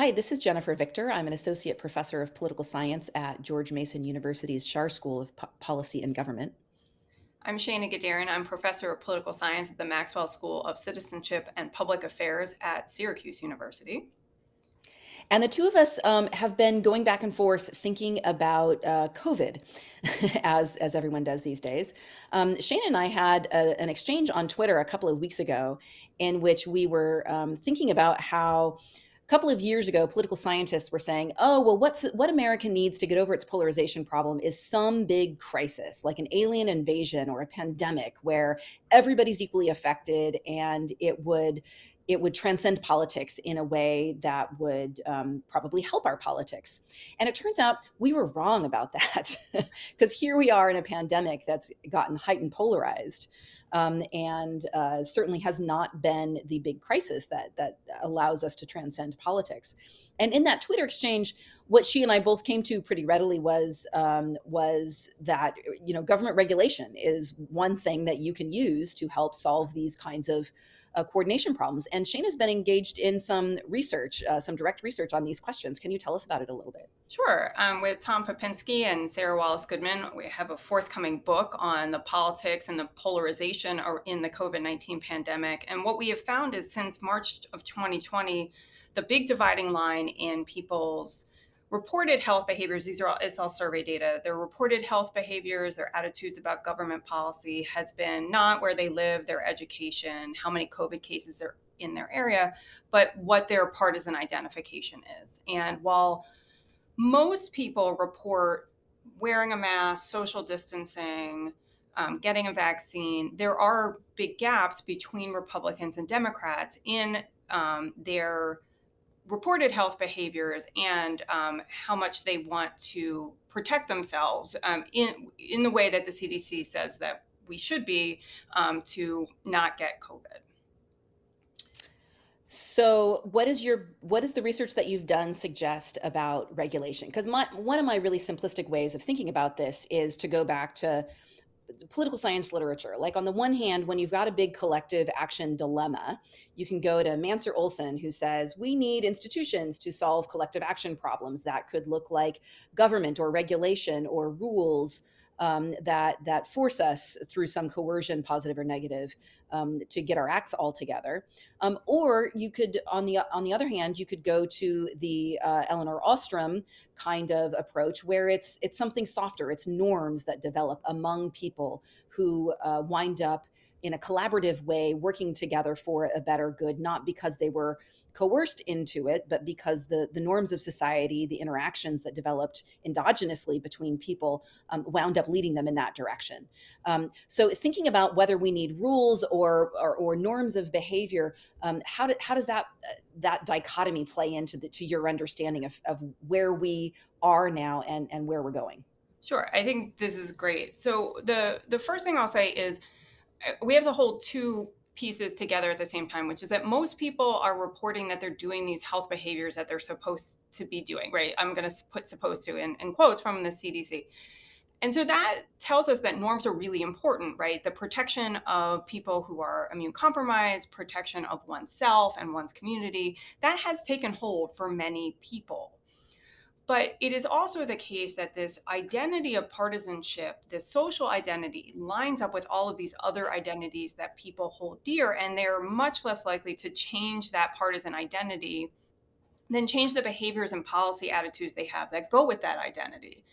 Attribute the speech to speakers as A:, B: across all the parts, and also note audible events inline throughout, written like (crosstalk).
A: Hi, this is Jennifer Victor. I'm an associate professor of political science at George Mason University's Schar School of Po- Policy and Government.
B: I'm Shana Gadarian. I'm professor of political science at the Maxwell School of Citizenship and Public Affairs at Syracuse University.
A: And the two of us um, have been going back and forth thinking about uh, COVID, (laughs) as as everyone does these days. Um, Shane and I had a, an exchange on Twitter a couple of weeks ago, in which we were um, thinking about how couple of years ago, political scientists were saying, "Oh, well, what's what America needs to get over its polarization problem is some big crisis, like an alien invasion or a pandemic, where everybody's equally affected, and it would." It would transcend politics in a way that would um, probably help our politics. And it turns out we were wrong about (laughs) that because here we are in a pandemic that's gotten heightened polarized um, and uh, certainly has not been the big crisis that that allows us to transcend politics. And in that Twitter exchange, what she and I both came to pretty readily was um, was that you know government regulation is one thing that you can use to help solve these kinds of uh, coordination problems. And Shane has been engaged in some research, uh, some direct research on these questions. Can you tell us about it a little bit?
B: Sure. Um, with Tom Pepinsky and Sara Wallace Goodman, we have a forthcoming book on the politics and the polarization in the COVID 19 pandemic. And what we have found is since March of 2020, the big dividing line in people's reported health behaviors these are all it's all survey data their reported health behaviors their attitudes about government policy has been not where they live their education how many covid cases are in their area but what their partisan identification is. And while most people report wearing a mask social distancing um, getting a vaccine there are big gaps between republicans and democrats in um, their reported health behaviors and um, how much they want to protect themselves um, in in the way that the CDC says that we should be um, to not get COVID.
A: So, what is your what is the research that you've done suggest about regulation? Because my one of my really simplistic ways of thinking about this is to go back to political science literature. Like on the one hand, when you've got a big collective action dilemma, you can go to Mancur Olson, who says we need institutions to solve collective action problems that could look like government or regulation or rules um, that that force us through some coercion, positive or negative, um, to get our acts all together. Um, or you could, on the on the other hand, you could go to the uh, Elinor Ostrom kind of approach, where it's it's something softer. It's norms that develop among people who uh, wind up in a collaborative way working together for a better good not because they were coerced into it but because the the norms of society the interactions that developed endogenously between people um, wound up leading them in that direction. Um, so thinking about whether we need rules or or, or norms of behavior um, how, do, how does that uh, that dichotomy play into the, to your understanding of, of where we are now and and where we're going?
B: Sure, I think this is great. So the the first thing I'll say is Uh, we have to hold two pieces together at the same time, which is that most people are reporting that they're doing these health behaviors that they're supposed to be doing, right? I'm going to put supposed to in, in quotes from the CDC. And so that tells us that norms are really important, right? The protection of people who are immune compromised, protection of oneself and one's community, that has taken hold for many people. But it is also the case that this identity of partisanship, this social identity, lines up with all of these other identities that people hold dear, and they're much less likely to change that partisan identity than change the behaviors and policy attitudes they have that go with that identity.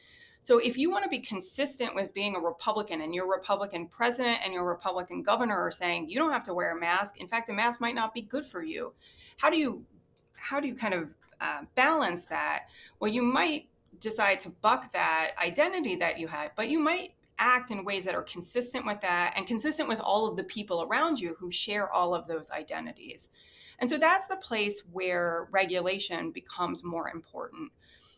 B: So if you want to be consistent with being a Republican and your Republican president and your Republican governor are saying you don't have to wear a mask, in fact, the mask might not be good for you. How do you how do you kind of uh, balance that, well, you might decide to buck that identity that you had, but you might act in ways that are consistent with that and consistent with all of the people around you who share all of those identities. And so that's the place where regulation becomes more important.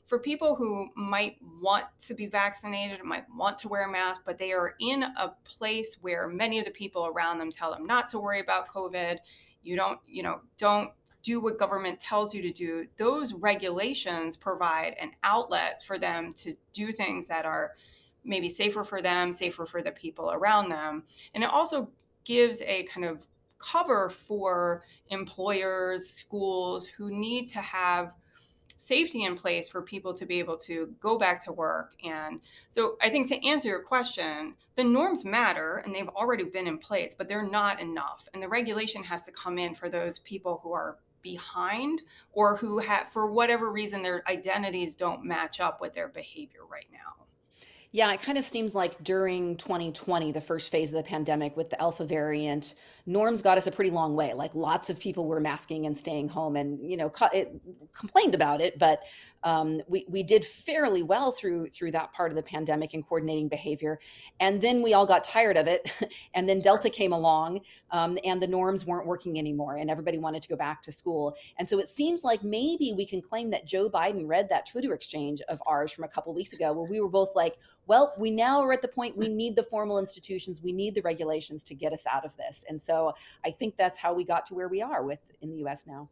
B: For people who might want to be vaccinated, might want to wear a mask, but they are in a place where many of the people around them tell them not to worry about COVID. You don't, you know, don't do what government tells you to do, those regulations provide an outlet for them to do things that are maybe safer for them, safer for the people around them. And it also gives a kind of cover for employers, schools who need to have safety in place for people to be able to go back to work. And so I think to answer your question, the norms matter and they've already been in place, but they're not enough. And the regulation has to come in for those people who are behind or who have for whatever reason their identities don't match up with their behavior right now.
A: Yeah, it kind of seems like during 2020, the first phase of the pandemic with the Alpha variant, norms got us a pretty long way. Like lots of people were masking and staying home and, you know, co- it, complained about it, but um, we, we did fairly well through through that part of the pandemic and coordinating behavior. And then we all got tired of it. (laughs) and then Delta came along um, and the norms weren't working anymore and everybody wanted to go back to school. And so it seems like maybe we can claim that Joe Biden read that Twitter exchange of ours from a couple weeks ago where we were both like, well, we now are at the point we need the formal institutions, we need the regulations to get us out of this. And so I think that's how we got to where we are with in the US now.